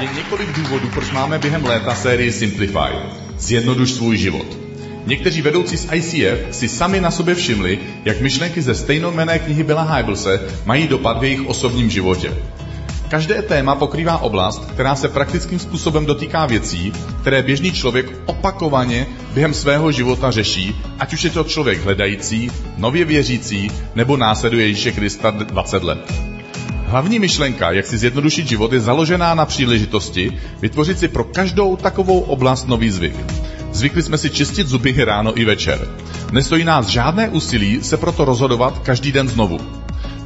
Je několik důvodů, proč máme během léta sérii Simplify. Zjednoduš svůj život. Někteří vedoucí z ICF si sami na sobě všimli, jak myšlenky ze stejnojmené knihy Billa Hybelse mají dopad v jejich osobním životě. Každé téma pokrývá oblast, která se praktickým způsobem dotýká věcí, které běžný člověk opakovaně během svého života řeší, ať už je to člověk hledající, nově věřící nebo následuje Ježíše Krista 20 let. Hlavní myšlenka, jak si zjednodušit život, je založená na příležitosti vytvořit si pro každou takovou oblast nový zvyk. Zvykli jsme si čistit zuby ráno i večer. Nestojí nás žádné úsilí se proto rozhodovat každý den znovu.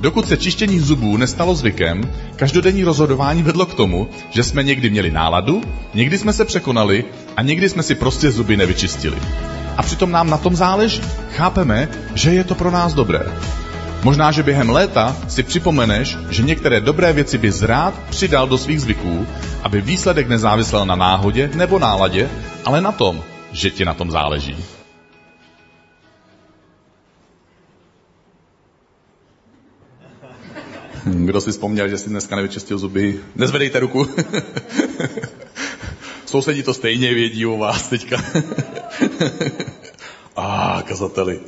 Dokud se čištění zubů nestalo zvykem, každodenní rozhodování vedlo k tomu, že jsme někdy měli náladu, někdy jsme se překonali a někdy jsme si prostě zuby nevyčistili. A přitom nám na tom záleží. Chápeme, že je to pro nás dobré. Možná, že během léta si připomeneš, že některé dobré věci bys rád přidal do svých zvyků, aby výsledek nezávislel na náhodě nebo náladě, ale na tom, že ti na tom záleží. Kdo si vzpomněl, že si dneska nevyčistil zuby, nezvedejte ruku. Sousedí to stejně vědí u vás teďka. A ah, kazateli.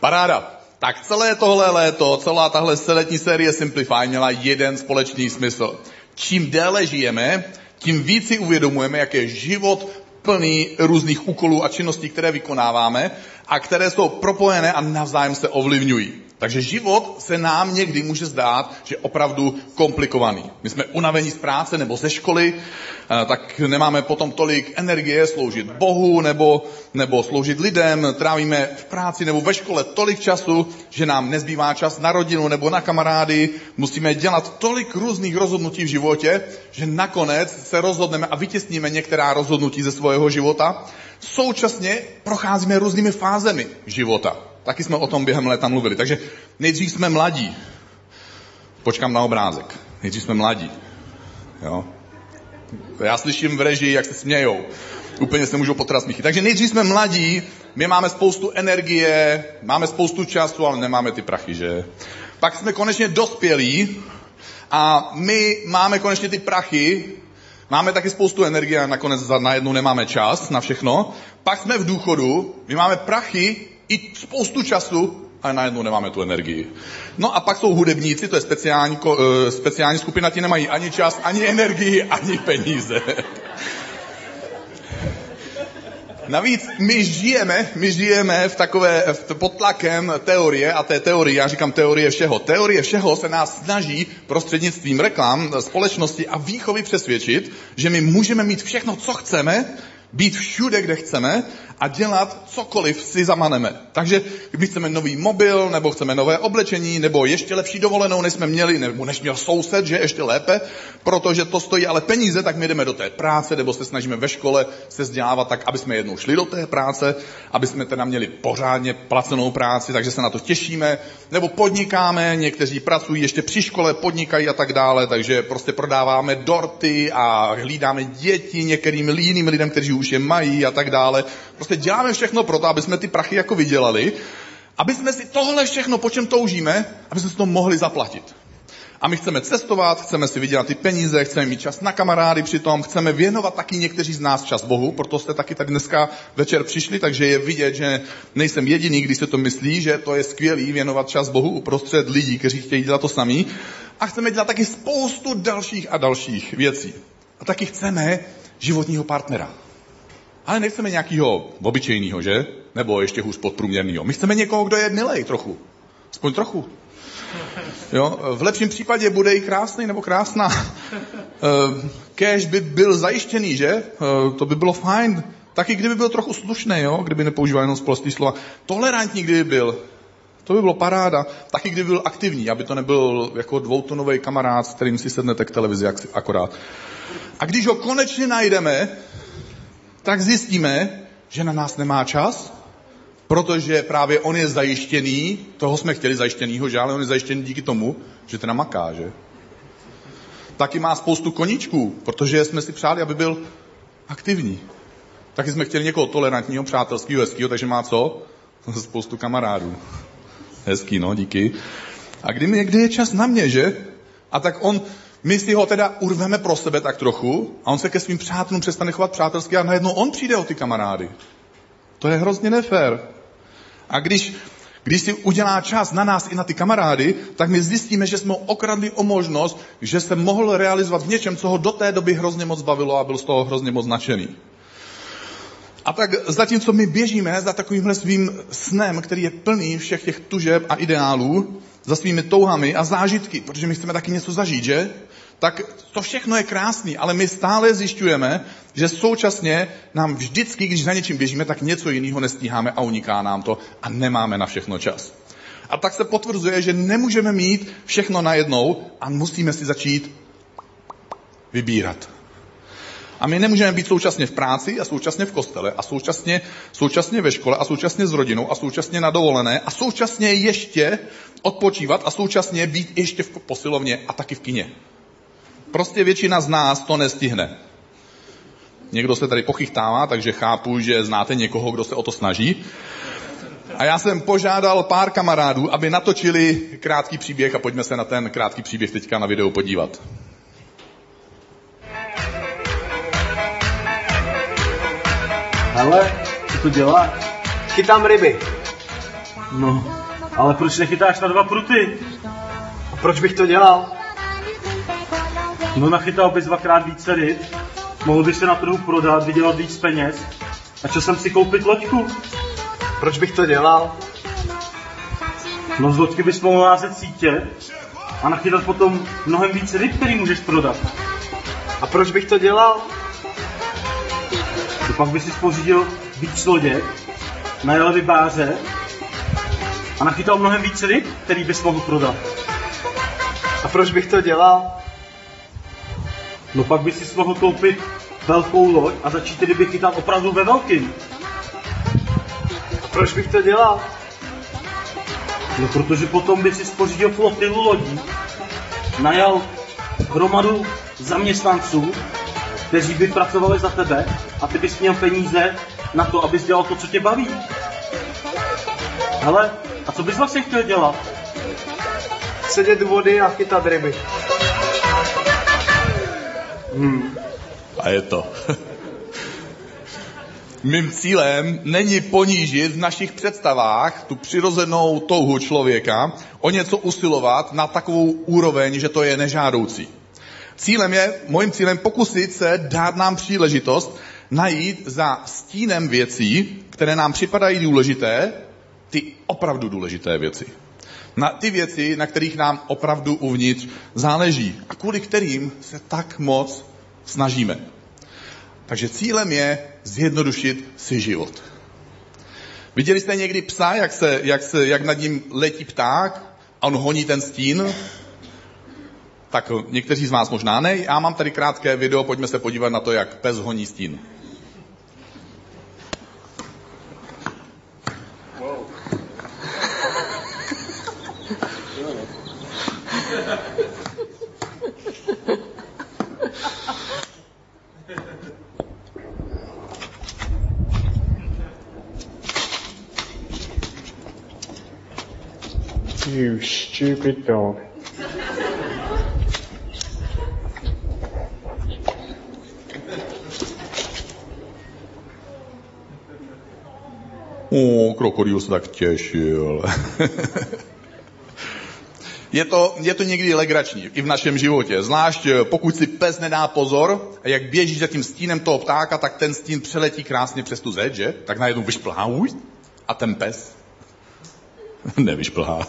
Paráda. Tak celé tohle léto, celá tahle seletní série Simplify měla jeden společný smysl. Čím déle žijeme, tím víc si uvědomujeme, jak je život plný různých úkolů a činností, které vykonáváme a které jsou propojené a navzájem se ovlivňují. Takže život se nám někdy může zdát, že je opravdu komplikovaný. My jsme unavení z práce nebo ze školy, eh, tak nemáme potom tolik energie sloužit Bohu nebo, nebo sloužit lidem. Trávíme v práci nebo ve škole tolik času, že nám nezbývá čas na rodinu nebo na kamarády. Musíme dělat tolik různých rozhodnutí v životě, že nakonec se rozhodneme a vytěsníme některá rozhodnutí ze svého života. Současně procházíme různými fázemi života. Taky jsme o tom během léta mluvili. Takže nejdřív jsme mladí. Počkám na obrázek. Nejdřív jsme mladí. Jo? Já slyším v režii, jak se smějou. Úplně se můžou potrat smíchy. Takže nejdřív jsme mladí, my máme spoustu energie, máme spoustu času, ale nemáme ty prachy, že? Pak jsme konečně dospělí a my máme konečně ty prachy, máme taky spoustu energie a nakonec najednou nemáme čas na všechno. Pak jsme v důchodu, my máme prachy i spoustu času, a najednou nemáme tu energii. No a pak jsou hudebníci, to je speciální, eh, speciální skupina, ti nemají ani čas, ani energii, ani peníze. Navíc my žijeme, my žijeme v takové, v, pod tlakem teorie, a té teorie, já říkám teorie všeho. Teorie všeho se nás snaží prostřednictvím reklam, společnosti a výchovy přesvědčit, že my můžeme mít všechno, co chceme, být všude, kde chceme a dělat cokoliv si zamaneme. Takže když chceme nový mobil, nebo chceme nové oblečení, nebo ještě lepší dovolenou, než jsme měli, nebo než měl soused, že ještě lépe, protože to stojí ale peníze, tak my jdeme do té práce, nebo se snažíme ve škole se vzdělávat tak, aby jsme jednou šli do té práce, aby jsme teda měli pořádně placenou práci, takže se na to těšíme, nebo podnikáme, někteří pracují ještě při škole, podnikají a tak dále, takže prostě prodáváme dorty a hlídáme děti některým jiným lidem, kteří už je mají a tak dále. Prostě děláme všechno pro to, aby jsme ty prachy jako vydělali, aby jsme si tohle všechno, po čem toužíme, aby jsme si to mohli zaplatit. A my chceme cestovat, chceme si vydělat ty peníze, chceme mít čas na kamarády přitom, chceme věnovat taky někteří z nás čas Bohu, proto jste taky tady dneska večer přišli, takže je vidět, že nejsem jediný, když se to myslí, že to je skvělý věnovat čas Bohu uprostřed lidí, kteří chtějí dělat to samý. A chceme dělat taky spoustu dalších a dalších věcí. A taky chceme životního partnera. Ale nechceme nějakého obyčejného, že? Nebo ještě hůř podprůměrného. My chceme někoho, kdo je milej trochu. Aspoň trochu. Jo? V lepším případě bude i krásný nebo krásná. Kež by byl zajištěný, že? To by bylo fajn. Taky kdyby byl trochu slušný, jo? kdyby nepoužíval jenom spolstý slova. Tolerantní kdyby byl. To by bylo paráda. Taky kdyby byl aktivní, aby to nebyl jako dvoutonový kamarád, s kterým si sednete k televizi akorát. A když ho konečně najdeme, tak zjistíme, že na nás nemá čas, protože právě on je zajištěný, toho jsme chtěli zajištěnýho, že ale on je zajištěný díky tomu, že to namaká, že? Taky má spoustu koníčků, protože jsme si přáli, aby byl aktivní. Taky jsme chtěli někoho tolerantního, přátelského, hezkého, takže má co? Spoustu kamarádů. Hezký, no, díky. A kdy, mi, kdy je čas na mě, že? A tak on My si ho teda urveme pro sebe tak trochu a on se ke svým přátelům přestane chovat přátelsky a najednou on přijde o ty kamarády. To je hrozně nefér. A když, když si udělá čas na nás i na ty kamarády, tak my zjistíme, že jsme okradli o možnost, že se mohl realizovat v něčem, co ho do té doby hrozně moc bavilo a byl z toho hrozně moc nadšený. A tak zatímco my běžíme za takovýmhle svým snem, který je plný všech těch tužeb a ideálů, za svými touhami a zážitky, protože my chceme taky něco zažít, že? Tak to všechno je krásný, ale my stále zjišťujeme, že současně nám vždycky, když za něčím běžíme, tak něco jiného nestíháme a uniká nám to a nemáme na všechno čas. A tak se potvrzuje, že nemůžeme mít všechno najednou a musíme si začít vybírat. A my nemůžeme být současně v práci a současně v kostele a současně, současně ve škole a současně s rodinou a současně na dovolené a současně ještě odpočívat a současně být ještě v posilovně a taky v kině. Prostě většina z nás to nestihne. Někdo se tady pochychtává, takže chápu, že znáte někoho, kdo se o to snaží. A já jsem požádal pár kamarádů, aby natočili krátký příběh a pojďme se na ten krátký příběh teďka na videu podívat. Hele, co to dělá? Chytám ryby. No, ale proč nechytáš na dva pruty? A proč bych to dělal? No nachytal bys dvakrát více ryb, mohl bys se na trhu prodat, vydělat víc peněz a časem si koupit loďku. Proč bych to dělal? No z loďky bys mohl názet sítě a nachytat potom mnohem víc ryb, který můžeš prodat. A proč bych to dělal? To pak bys si pořídil víc loděk, najel rybáře a nachytal mnohem víc ryb, který bys mohl prodat. A proč bych to dělal? No pak bys si mohl koupit velkou loď a začít ty ryby chytat opravdu ve velkým. A proč bych to dělal? No protože potom by si spořídil flotilu lodí, najal hromadu zaměstnanců, kteří by pracovali za tebe a ty bys měl peníze na to, abys dělal to, co tě baví. Hele, a co bys vlastně chtěl dělat? Sedět u vody a chytat ryby. Hmm. A je to. Mým cílem není ponížit v našich představách tu přirozenou touhu člověka o něco usilovat na takovou úroveň, že to je nežádoucí. Cílem je, mojím cílem pokusit se dát nám příležitost najít za stínem věcí, které nám připadají důležité, ty opravdu důležité věci. Na ty věci, na kterých nám opravdu uvnitř záleží a kvůli kterým se tak moc snažíme. Takže cílem je zjednodušit si život. Viděli jste někdy psa, jak, se, jak, se, jak nad ním letí pták a on honí ten stín? Tak někteří z vás možná ne. Já mám tady krátké video, pojďme se podívat na to, jak pes honí stín. You stupid dog. O, krokodýl se tak těšil. je, to, je to někdy legrační i v našem životě. Zvlášť eh, pokud si pes nedá pozor a jak běží za tím stínem toho ptáka, tak ten stín přeletí krásně přes tu zeď, že? Tak najednou vyšplhá a ten pes nevyšplhá.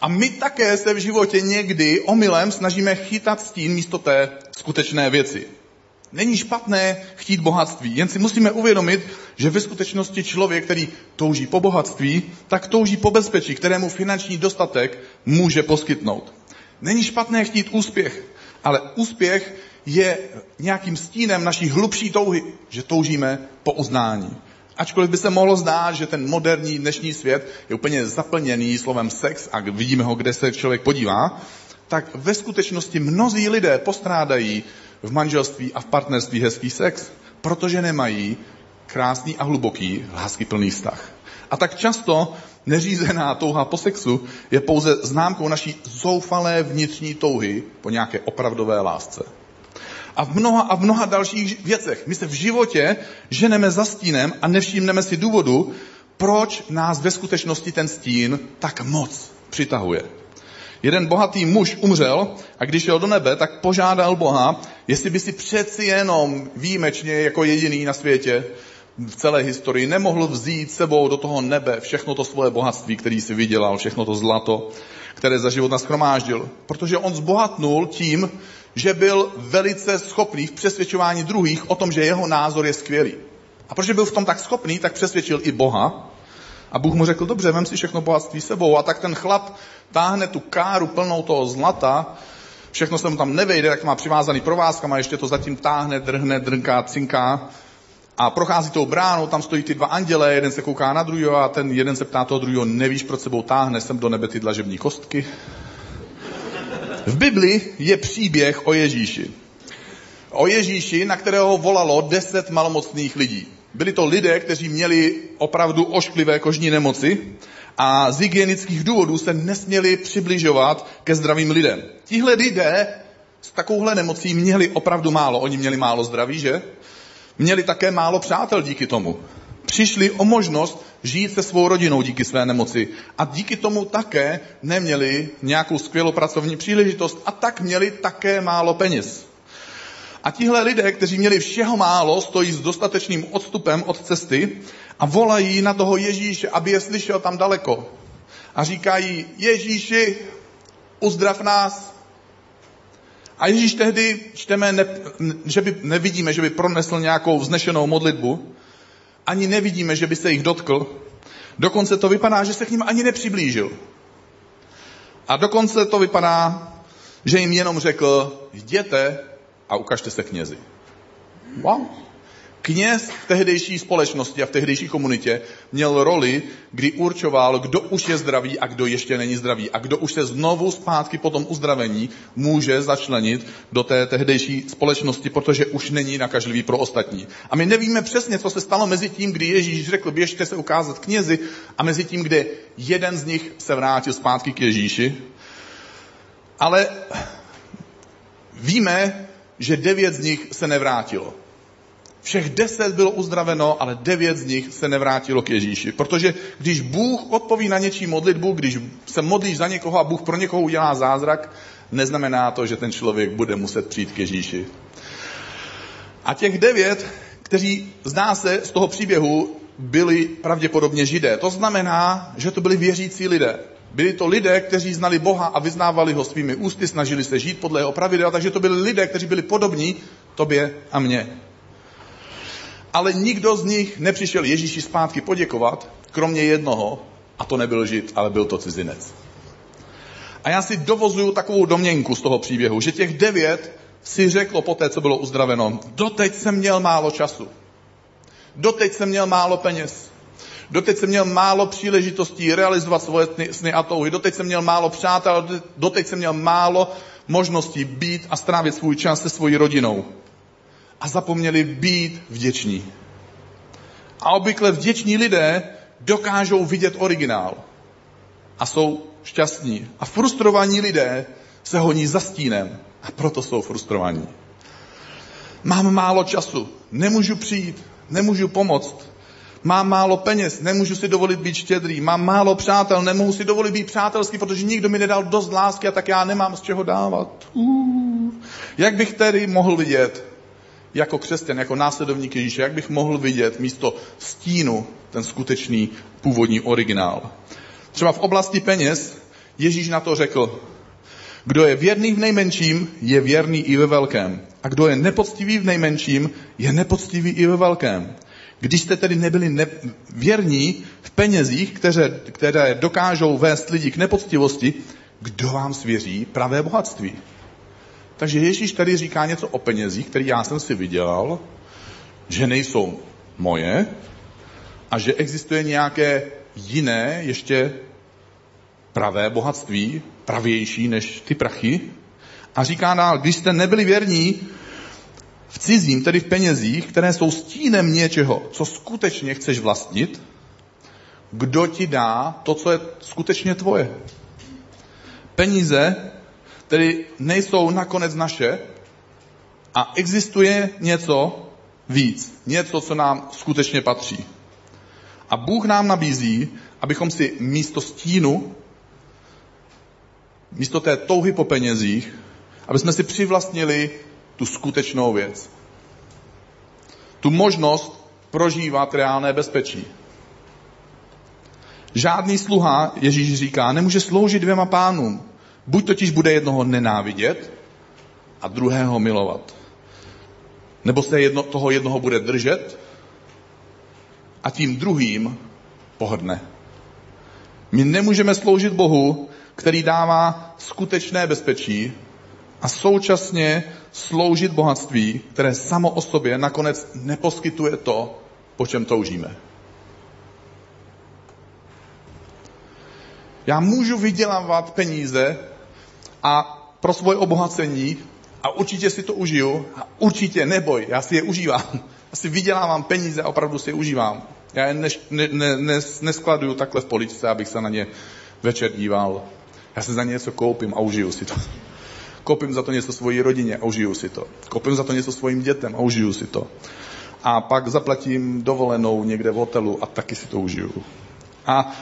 a my také se v životě někdy omylem snažíme chytat stín místo té skutečné věci. Není špatné chtít bohatství, jen si musíme uvědomit, že ve skutečnosti člověk, který touží po bohatství, tak touží po bezpečí, kterému finanční dostatek může poskytnout. Není špatné chtít úspěch, ale úspěch je nějakým stínem naší hlubší touhy, že toužíme po uznání. Ačkoliv by se mohlo zdát, že ten moderní dnešní svět je úplně zaplněný slovem sex a vidíme ho, kde se člověk podívá, tak ve skutečnosti mnozí lidé postrádají v manželství a v partnerství hezký sex, protože nemají krásný a hluboký, láskyplný vztah. A tak často neřízená touha po sexu je pouze známkou naší zoufalé vnitřní touhy po nějaké opravdové lásce. A v mnoha a v mnoha dalších věcech. My se v životě ženeme za stínem a nevšimneme si důvodu, proč nás ve skutečnosti ten stín tak moc přitahuje. Jeden bohatý muž umřel a když šel do nebe, tak požádal Boha, jestli by si přeci jenom výjimečně jako jediný na světě v celé historii nemohl vzít sebou do toho nebe všechno to svoje bohatství, který si vydělal, všechno to zlato, které za život naskromáždil. Protože on zbohatnul tím, že byl velice schopný v přesvědčování druhých o tom, že jeho názor je skvělý. A protože byl v tom tak schopný, tak přesvědčil i Boha. A Bůh mu řekl, dobře, vem si všechno bohatství sebou. A tak ten chlap táhne tu káru plnou toho zlata, všechno se mu tam nevejde, tak má přivázaný provázkama, ještě to zatím táhne, drhne, drnká, cinká. A prochází tou bránou, tam stojí ty dva anděle, jeden se kouká na druhého a ten jeden se ptá toho druhého, nevíš, proč sebou táhne sem do nebe ty dlažební kostky? V Bibli je příběh o Ježíši. O Ježíši, na kterého volalo deset malomocných lidí. Byli to lidé, kteří měli opravdu ošklivé kožní nemoci a z hygienických důvodů se nesměli přibližovat ke zdravým lidem. Tihle lidé s takovouhle nemocí měli opravdu málo. Oni měli málo zdraví, že? Měli také málo přátel díky tomu. Přišli o možnost žít se svou rodinou díky své nemoci. A díky tomu také neměli nějakou skvělou pracovní příležitost a tak měli také málo peněz. A tihle lidé, kteří měli všeho málo, stojí s dostatečným odstupem od cesty a volají na toho Ježíše, aby je slyšel tam daleko. A říkají, Ježíši, uzdrav nás. A Ježíš tehdy čteme, ne, že by, nevidíme, že by pronesl nějakou vznešenou modlitbu, ani nevidíme, že by se jich dotkl. Dokonce to vypadá, že se k ním ani nepřiblížil. A dokonce to vypadá, že jim jenom řekl, jděte a ukažte se knězi. Wow. Kněz v tehdejší společnosti a v tehdejší komunitě měl roli, kdy určoval, kdo už je zdravý a kdo ještě není zdravý. A kdo už se znovu zpátky po tom uzdravení může začlenit do té tehdejší společnosti, protože už není nakažlivý pro ostatní. A my nevíme přesně, co se stalo mezi tím, kdy Ježíš řekl, běžte se ukázat knězi, a mezi tím, kde jeden z nich se vrátil zpátky k Ježíši. Ale víme, že devět z nich se nevrátilo. Všech deset bylo uzdraveno, ale devět z nich se nevrátilo k Ježíši. Protože když Bůh odpoví na něčí modlitbu, když se modlíš za někoho a Bůh pro někoho udělá zázrak, neznamená to, že ten člověk bude muset přijít k Ježíši. A těch devět, kteří zdá se z toho příběhu byli pravděpodobně židé. To znamená, že to byli věřící lidé. Byli to lidé, kteří znali Boha a vyznávali ho svými ústy, snažili se žít podle jeho pravidel, takže to byli lidé, kteří byli podobní tobě a mně. Ale nikdo z nich nepřišel Ježíši zpátky poděkovat, kromě jednoho, a to nebyl žid, ale byl to cizinec. A já si dovozuju takovou domněnku z toho příběhu, že těch devět si řeklo po té, co bylo uzdraveno, doteď jsem měl málo času. Doteď jsem měl málo peněz. Doteď jsem měl málo příležitostí realizovat svoje sny a touhy. Doteď jsem měl málo přátel, doteď jsem měl málo možností být a strávit svůj čas se svojí rodinou. A zapomněli být vděční. A obvykle vděční lidé dokážou vidět originál. A jsou šťastní. A frustrovaní lidé se honí za stínem. A proto jsou frustrovaní. Mám málo času, nemůžu přijít, nemůžu pomoct, mám málo peněz, nemůžu si dovolit být štědrý, mám málo přátel, nemohu si dovolit být přátelský, protože nikdo mi nedal dost lásky a tak já nemám z čeho dávat. Uh. Jak bych tedy mohl vidět, jako křesťan, jako následovník Ježíše, jak bych mohl vidět místo stínu ten skutečný původní originál. Třeba v oblasti peněz Ježíš na to řekl, kdo je věrný v nejmenším, je věrný i ve velkém. A kdo je nepoctivý v nejmenším, je nepoctivý i ve velkém. Když jste tedy nebyli ne- věrní v penězích, které, které dokážou vést lidi k nepoctivosti, kdo vám svěří pravé bohatství? Takže Ježíš tady říká něco o penězích, který já jsem si vydělal, že nejsou moje a že existuje nějaké jiné, ještě pravé bohatství, pravější než ty prachy. A říká dál, když jste nebyli věrní v cizím, tedy v penězích, které jsou stínem něčeho, co skutečně chceš vlastnit, kdo ti dá to, co je skutečně tvoje. Peníze tedy nejsou nakonec naše a existuje něco víc, něco, co nám skutečně patří. A Bůh nám nabízí, abychom si místo stínu, místo té touhy po penězích, aby jsme si přivlastnili tu skutečnou věc. Tu možnost prožívat reálné bezpečí. Žádný sluha, Ježíš říká, nemůže sloužit dvěma pánům. Buď totiž bude jednoho nenávidět a druhého milovat. Nebo se jedno, toho jednoho bude držet a tím druhým pohodne. My nemůžeme sloužit Bohu, který dává skutečné bezpečí a současně sloužit bohatství, které samo o sobě nakonec neposkytuje to, po čem toužíme. Já můžu vydělávat peníze a pro svoje obohacení a určitě si to užiju a určitě neboj, já si je užívám. Já si vydělávám peníze a opravdu si je užívám. Já je ne, ne, ne, neskladuju takhle v poličce, abych se na ně večer díval. Já si za ně něco koupím a užiju si to. Koupím za to něco svojí rodině a užiju si to. Koupím za to něco svým dětem a užiju si to. A pak zaplatím dovolenou někde v hotelu a taky si to užiju. A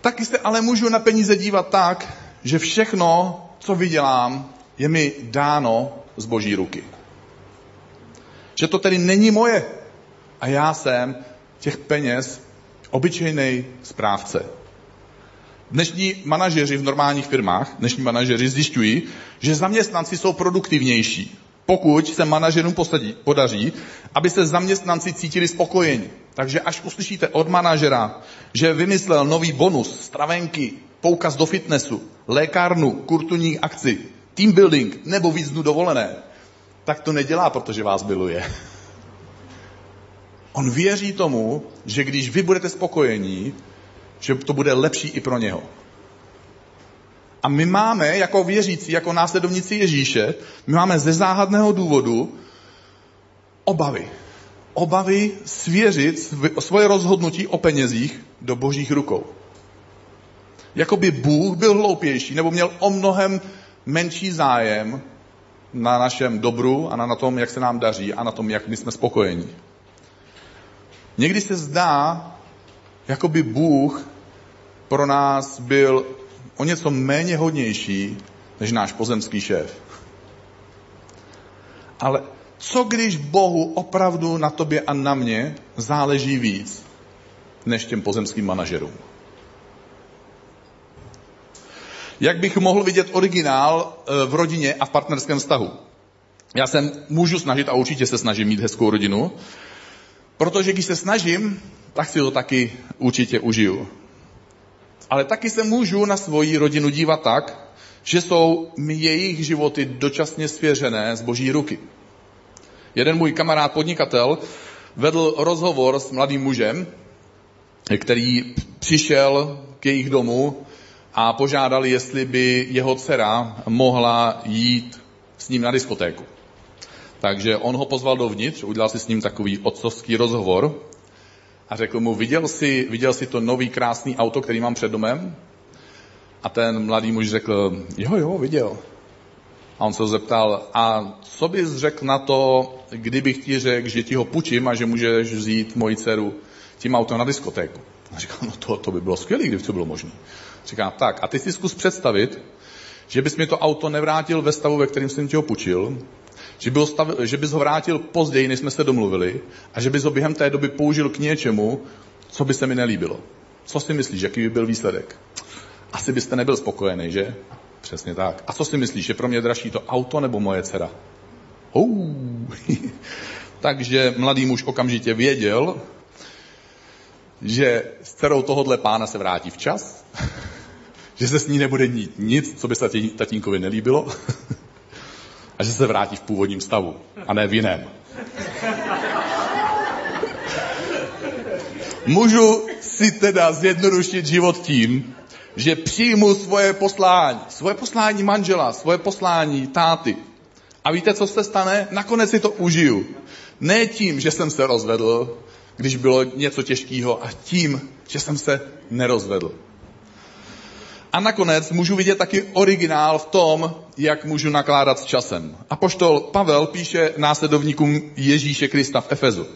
taky se ale můžu na peníze dívat tak, že všechno, co vydělám, je mi dáno z boží ruky. Že to tedy není moje. A já jsem těch peněz obyčejný správce. Dnešní manažeři v normálních firmách, dnešní manažeři zjišťují, že zaměstnanci jsou produktivnější, pokud se manažerům posadí, podaří, aby se zaměstnanci cítili spokojeni. Takže až uslyšíte od manažera, že vymyslel nový bonus, stravenky, poukaz do fitnessu, lékárnu, kurtuní akci, team building nebo dnů dovolené, tak to nedělá, protože vás miluje. On věří tomu, že když vy budete spokojení, že to bude lepší i pro něho. A my máme, jako věřící, jako následovníci Ježíše, my máme ze záhadného důvodu obavy. Obavy svěřit svoje rozhodnutí o penězích do božích rukou. Jakoby Bůh byl hloupější, nebo měl o mnohem menší zájem na našem dobru a na tom, jak se nám daří a na tom, jak my jsme spokojení. Někdy se zdá, jako by Bůh pro nás byl o něco méně hodnější než náš pozemský šéf. Ale co když Bohu opravdu na tobě a na mě záleží víc než těm pozemským manažerům? Jak bych mohl vidět originál eh, v rodině a v partnerském vztahu? Já se můžu snažit a určitě se snažím mít hezkou rodinu, protože když se snažím, tak si to taky určitě užiju. Ale taky se můžu na svoji rodinu dívat tak, že jsou mi jejich životy dočasně svěřené z boží ruky. Jeden můj kamarád podnikatel vedl rozhovor s mladým mužem, který přišel k jejich domu a požádal, jestli by jeho dcera mohla jít s ním na diskotéku. Takže on ho pozval dovnitř, udělal si s ním takový otcovský rozhovor a řekl mu, viděl jsi, viděl jsi to nový krásný auto, který mám před domem? A ten mladý muž řekl, jo, jo, viděl. A on se ho zeptal, a co bys řekl na to, kdybych ti řekl, že ti ho půjčím a že můžeš vzít moji dceru tím auto na diskotéku? A říkal, no to, to by bylo skvělé, kdyby to bylo možné. Říká, tak, a ty si zkus představit, že bys mi to auto nevrátil ve stavu, ve kterém jsem ti ho půjčil, že, byl stav, že bys ho vrátil později, než jsme se domluvili, a že bys ho během té doby použil k něčemu, co by se mi nelíbilo. Co si myslíš, jaký by byl výsledek? Asi byste nebyl spokojený, že? Přesně tak. A co si myslíš, je pro mě dražší to auto nebo moje dcera? Oh. Takže mladý muž okamžitě věděl, že s dcerou tohohle pána se vrátí včas, že se s ní nebude nít nic, co by se tatínkovi nelíbilo a že se vrátí v původním stavu a ne v jiném. Můžu si teda zjednodušit život tím, že přijmu svoje poslání, svoje poslání manžela, svoje poslání táty. A víte, co se stane? Nakonec si to užiju. Ne tím, že jsem se rozvedl, když bylo něco těžkého, a tím, že jsem se nerozvedl. A nakonec můžu vidět taky originál v tom, jak můžu nakládat s časem. A poštol Pavel píše následovníkům Ježíše Krista v Efezu.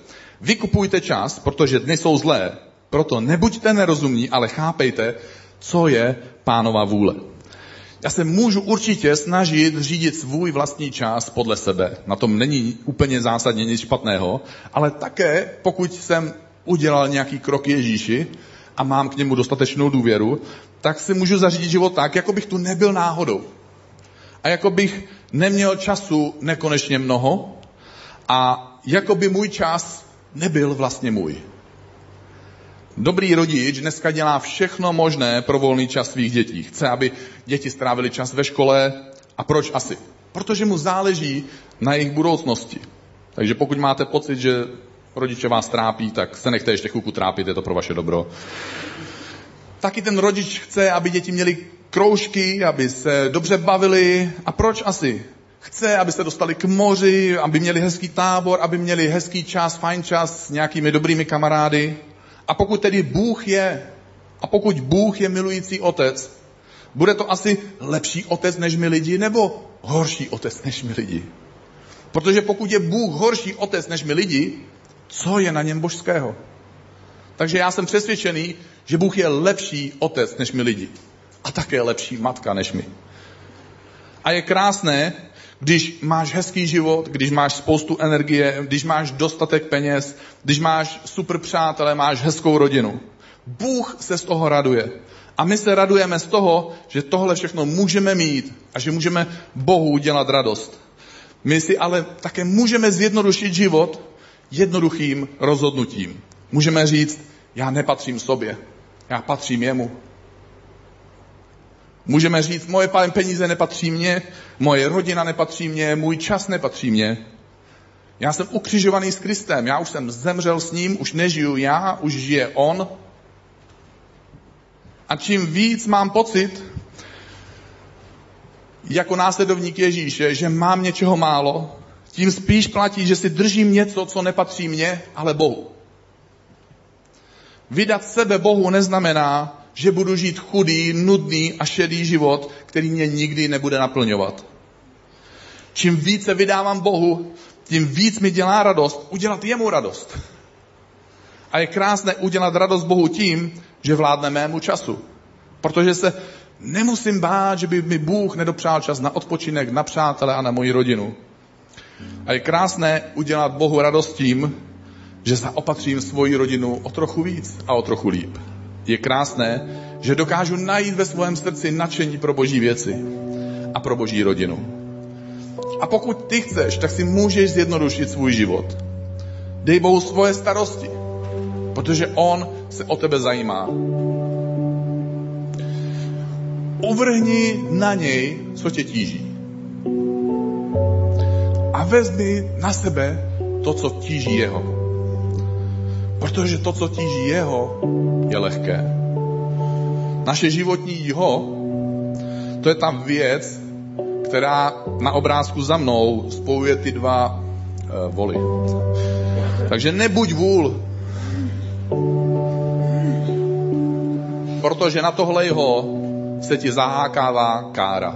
Vykupujte čas, protože dny jsou zlé. Proto nebuďte nerozumní, ale chápejte, co je pánova vůle. Já se můžu určitě snažit řídit svůj vlastní čas podle sebe. Na tom není úplně zásadně nic špatného, ale také pokud jsem udělal nějaký krok Ježíši a mám k němu dostatečnou důvěru, tak si můžu zařídit život tak, jako bych tu nebyl náhodou. A jako bych neměl času nekonečně mnoho a jako by můj čas nebyl vlastně můj. Dobrý rodič dneska dělá všechno možné pro volný čas svých dětí. Chce, aby děti strávili čas ve škole. A proč asi? Protože mu záleží na jejich budoucnosti. Takže pokud máte pocit, že rodiče vás trápí, tak se nechte ještě chvilku trápit, je to pro vaše dobro. Taky ten rodič chce, aby děti měli kroužky, aby se dobře bavili. A proč asi? Chce, aby se dostali k moři, aby měli hezký tábor, aby měli hezký čas, fajn čas s nějakými dobrými kamarády. A pokud tedy Bůh je, a pokud Bůh je milující otec, bude to asi lepší otec než my lidi, nebo horší otec než my lidi? Protože pokud je Bůh horší otec než my lidi, co je na něm božského? Takže já jsem přesvědčený, že Bůh je lepší otec než my lidi. A také lepší matka než my. A je krásné, když máš hezký život, když máš spoustu energie, když máš dostatek peněz, když máš super přátelé, máš hezkou rodinu. Bůh se z toho raduje. A my se radujeme z toho, že tohle všechno můžeme mít a že můžeme Bohu dělat radost. My si ale také můžeme zjednodušit život jednoduchým rozhodnutím. Můžeme říct, já nepatřím sobě, já patřím jemu. Můžeme říct, moje peníze nepatří mně, moje rodina nepatří mně, můj čas nepatří mně. Já jsem ukřižovaný s Kristem, já už jsem zemřel s ním, už nežiju já, už žije on. A čím víc mám pocit, jako následovník Ježíše, že mám něčeho málo, tím spíš platí, že si držím něco, co nepatří mně, ale Bohu. Vydat sebe Bohu neznamená, že budu žít chudý, nudný a šedý život, který mě nikdy nebude naplňovat. Čím více vydávám Bohu, tím víc mi dělá radost udělat jemu radost. A je krásné udělat radost Bohu tím, že vládne mému času. Protože se nemusím bát, že by mi Bůh nedopřál čas na odpočinek, na přátele a na moji rodinu. A je krásné udělat Bohu radost tím, že zaopatřím svoji rodinu o trochu víc a o trochu líp je krásné, že dokážu najít ve svém srdci nadšení pro boží věci a pro boží rodinu. A pokud ty chceš, tak si můžeš zjednodušit svůj život. Dej Bohu svoje starosti, protože On se o tebe zajímá. Uvrhni na něj, co tě tíží. A vezmi na sebe to, co tíží jeho. Protože to, co tíží jeho, je lehké. Naše životní jeho, to je ta věc, která na obrázku za mnou spojuje ty dva uh, voly. Takže nebuď vůl, protože na tohle jeho se ti zahákává kára.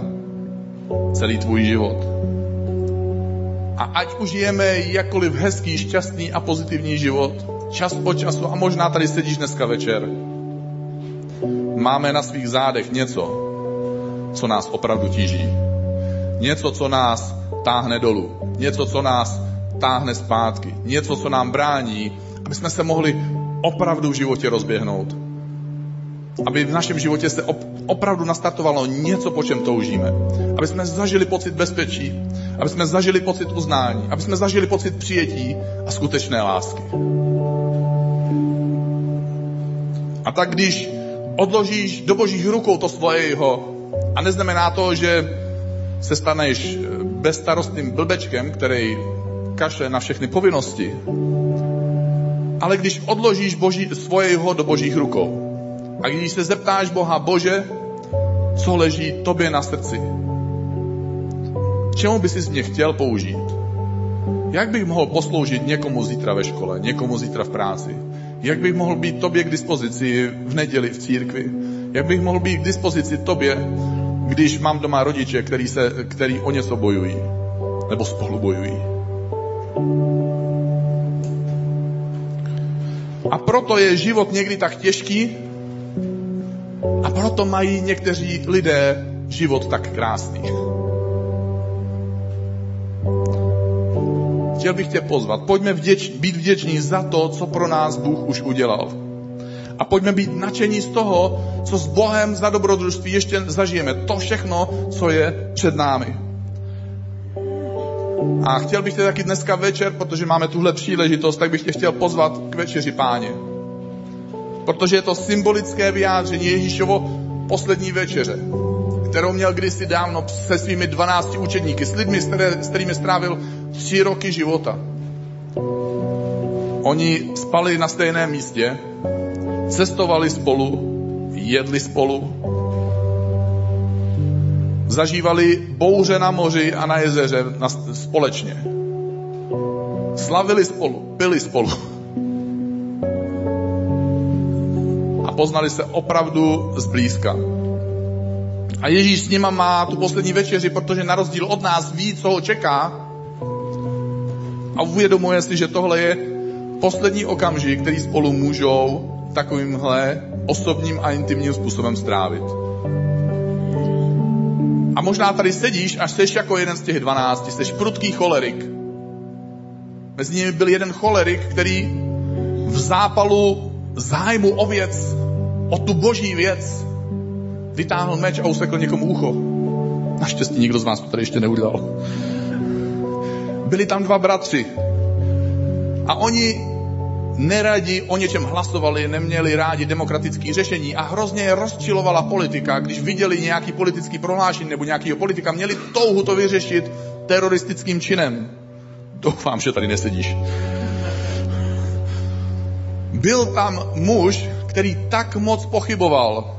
Celý tvůj život. A ať už žijeme jakkoliv hezký, šťastný a pozitivní život, čas po času a možná tady sedíš dneska večer. Máme na svých zádech něco, co nás opravdu tíží. Něco, co nás táhne dolů. Něco, co nás táhne zpátky. Něco, co nám brání, aby jsme se mohli opravdu v životě rozběhnout. Aby v našem životě se op- opravdu nastartovalo něco, po čem toužíme. Aby jsme zažili pocit bezpečí, aby jsme zažili pocit uznání, aby jsme zažili pocit přijetí a skutečné lásky. A tak když odložíš do božích rukou to svojeho a neznamená to, že se staneš bezstarostným blbečkem, který kaše na všechny povinnosti, ale když odložíš boží, svojeho do božích rukou a když se zeptáš Boha, Bože, co leží tobě na srdci, čemu by si mě chtěl použít? Jak bych mohl posloužit někomu zítra ve škole, někomu zítra v práci? Jak bych mohl být tobě k dispozici v neděli v církvi? Jak bych mohl být k dispozici tobě, když mám doma rodiče, který, se, který o něco bojují? Nebo spolu bojují? A proto je život někdy tak těžký a proto mají někteří lidé život tak krásný. Chtěl bych tě pozvat, pojďme vděč, být vděční za to, co pro nás Bůh už udělal. A pojďme být nadšení z toho, co s Bohem za dobrodružství ještě zažijeme. To všechno, co je před námi. A chtěl bych tě taky dneska večer, protože máme tuhle příležitost, tak bych tě chtěl pozvat k večeři páně. Protože je to symbolické vyjádření Ježíšovo poslední večeře, kterou měl kdysi dávno se svými 12 učedníky, s lidmi, s kterými strávil tři roky života. Oni spali na stejném místě, cestovali spolu, jedli spolu, zažívali bouře na moři a na jezeře na, společně. Slavili spolu, pili spolu. A poznali se opravdu zblízka. A Ježíš s nima má tu poslední večeři, protože na rozdíl od nás ví, co ho čeká. A uvědomuje si, že tohle je poslední okamžik, který spolu můžou takovýmhle osobním a intimním způsobem strávit. A možná tady sedíš a jsi jako jeden z těch dvanácti, jsi prudký cholerik. Mezi nimi byl jeden cholerik, který v zápalu zájmu o věc, o tu boží věc, vytáhl meč a usekl někomu ucho. Naštěstí nikdo z vás to tady ještě neudělal. Byli tam dva bratři. A oni neradi o něčem hlasovali, neměli rádi demokratické řešení a hrozně je rozčilovala politika, když viděli nějaký politický prohlášení nebo nějakého politika, měli touhu to vyřešit teroristickým činem. Doufám, že tady nesedíš. Byl tam muž, který tak moc pochyboval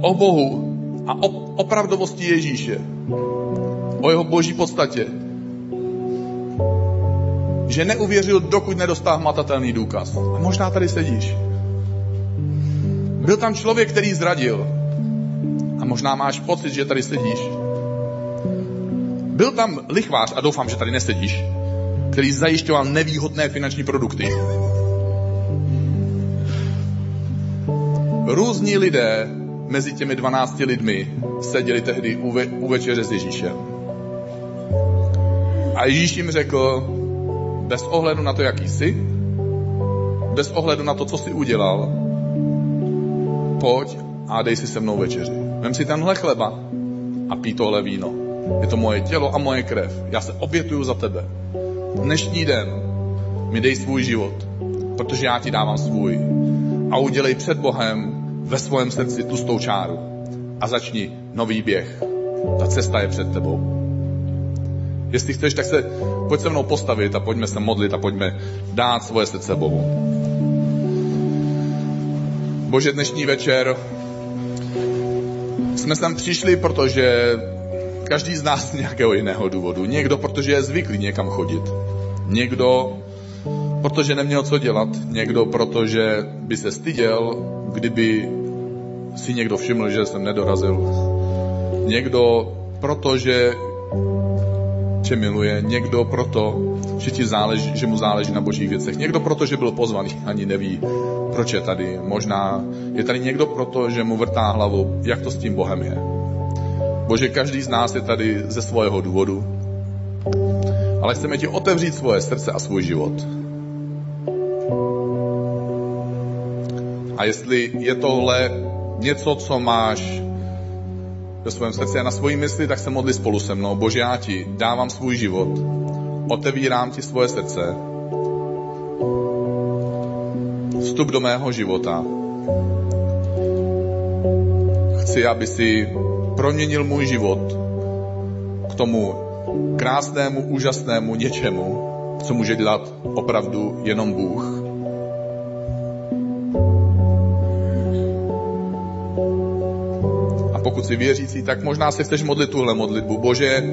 o Bohu a o opravdovosti Ježíše, o jeho boží podstatě, že neuvěřil, dokud nedostal hmatatelný důkaz. A možná tady sedíš. Byl tam člověk, který zradil. A možná máš pocit, že tady sedíš. Byl tam lichvář, a doufám, že tady nesedíš, který zajišťoval nevýhodné finanční produkty. Různí lidé mezi těmi 12 lidmi seděli tehdy u, ve, u večeře s Ježíšem. A Ježíš jim řekl, bez ohledu na to, jaký jsi, bez ohledu na to, co jsi udělal, pojď a dej si se mnou večeři. Vem si tenhle chleba a pí tohle víno. Je to moje tělo a moje krev. Já se obětuju za tebe. Dnešní den mi dej svůj život, protože já ti dávám svůj. A udělej před Bohem ve svém srdci tustou čáru. A začni nový běh. Ta cesta je před tebou. Jestli chceš, tak se pojď se mnou postavit a pojďme se modlit a pojďme dát svoje srdce Bohu. Bože, dnešní večer jsme sem přišli, protože každý z nás z nějakého jiného důvodu. Někdo, protože je zvyklý někam chodit. Někdo, protože neměl co dělat. Někdo, protože by se styděl, kdyby si někdo všiml, že jsem nedorazil. Někdo, protože tě miluje, někdo proto, že, ti záleží, že mu záleží na božích věcech, někdo proto, že byl pozvaný, ani neví, proč je tady. Možná je tady někdo proto, že mu vrtá hlavu, jak to s tím Bohem je. Bože, každý z nás je tady ze svého důvodu, ale chceme ti otevřít svoje srdce a svůj život. A jestli je tohle něco, co máš ve svém srdci a na svoji mysli, tak se modli spolu se mnou. Bože, já ti dávám svůj život, otevírám ti svoje srdce, vstup do mého života. Chci, aby si proměnil můj život k tomu krásnému, úžasnému něčemu, co může dělat opravdu jenom Bůh. Pokud jsi věřící, tak možná se chceš modlit tuhle modlitbu. Bože,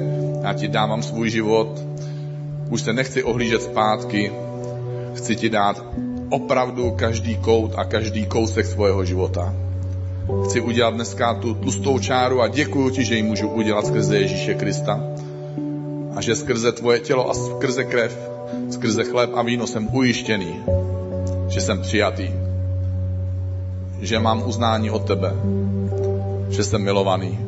já ti dávám svůj život, už se nechci ohlížet zpátky, chci ti dát opravdu každý kout a každý kousek svého života. Chci udělat dneska tu tlustou čáru a děkuji ti, že ji můžu udělat skrze Ježíše Krista. A že skrze tvoje tělo a skrze krev, skrze chléb a víno jsem ujištěný, že jsem přijatý, že mám uznání od tebe, že jsem milovaný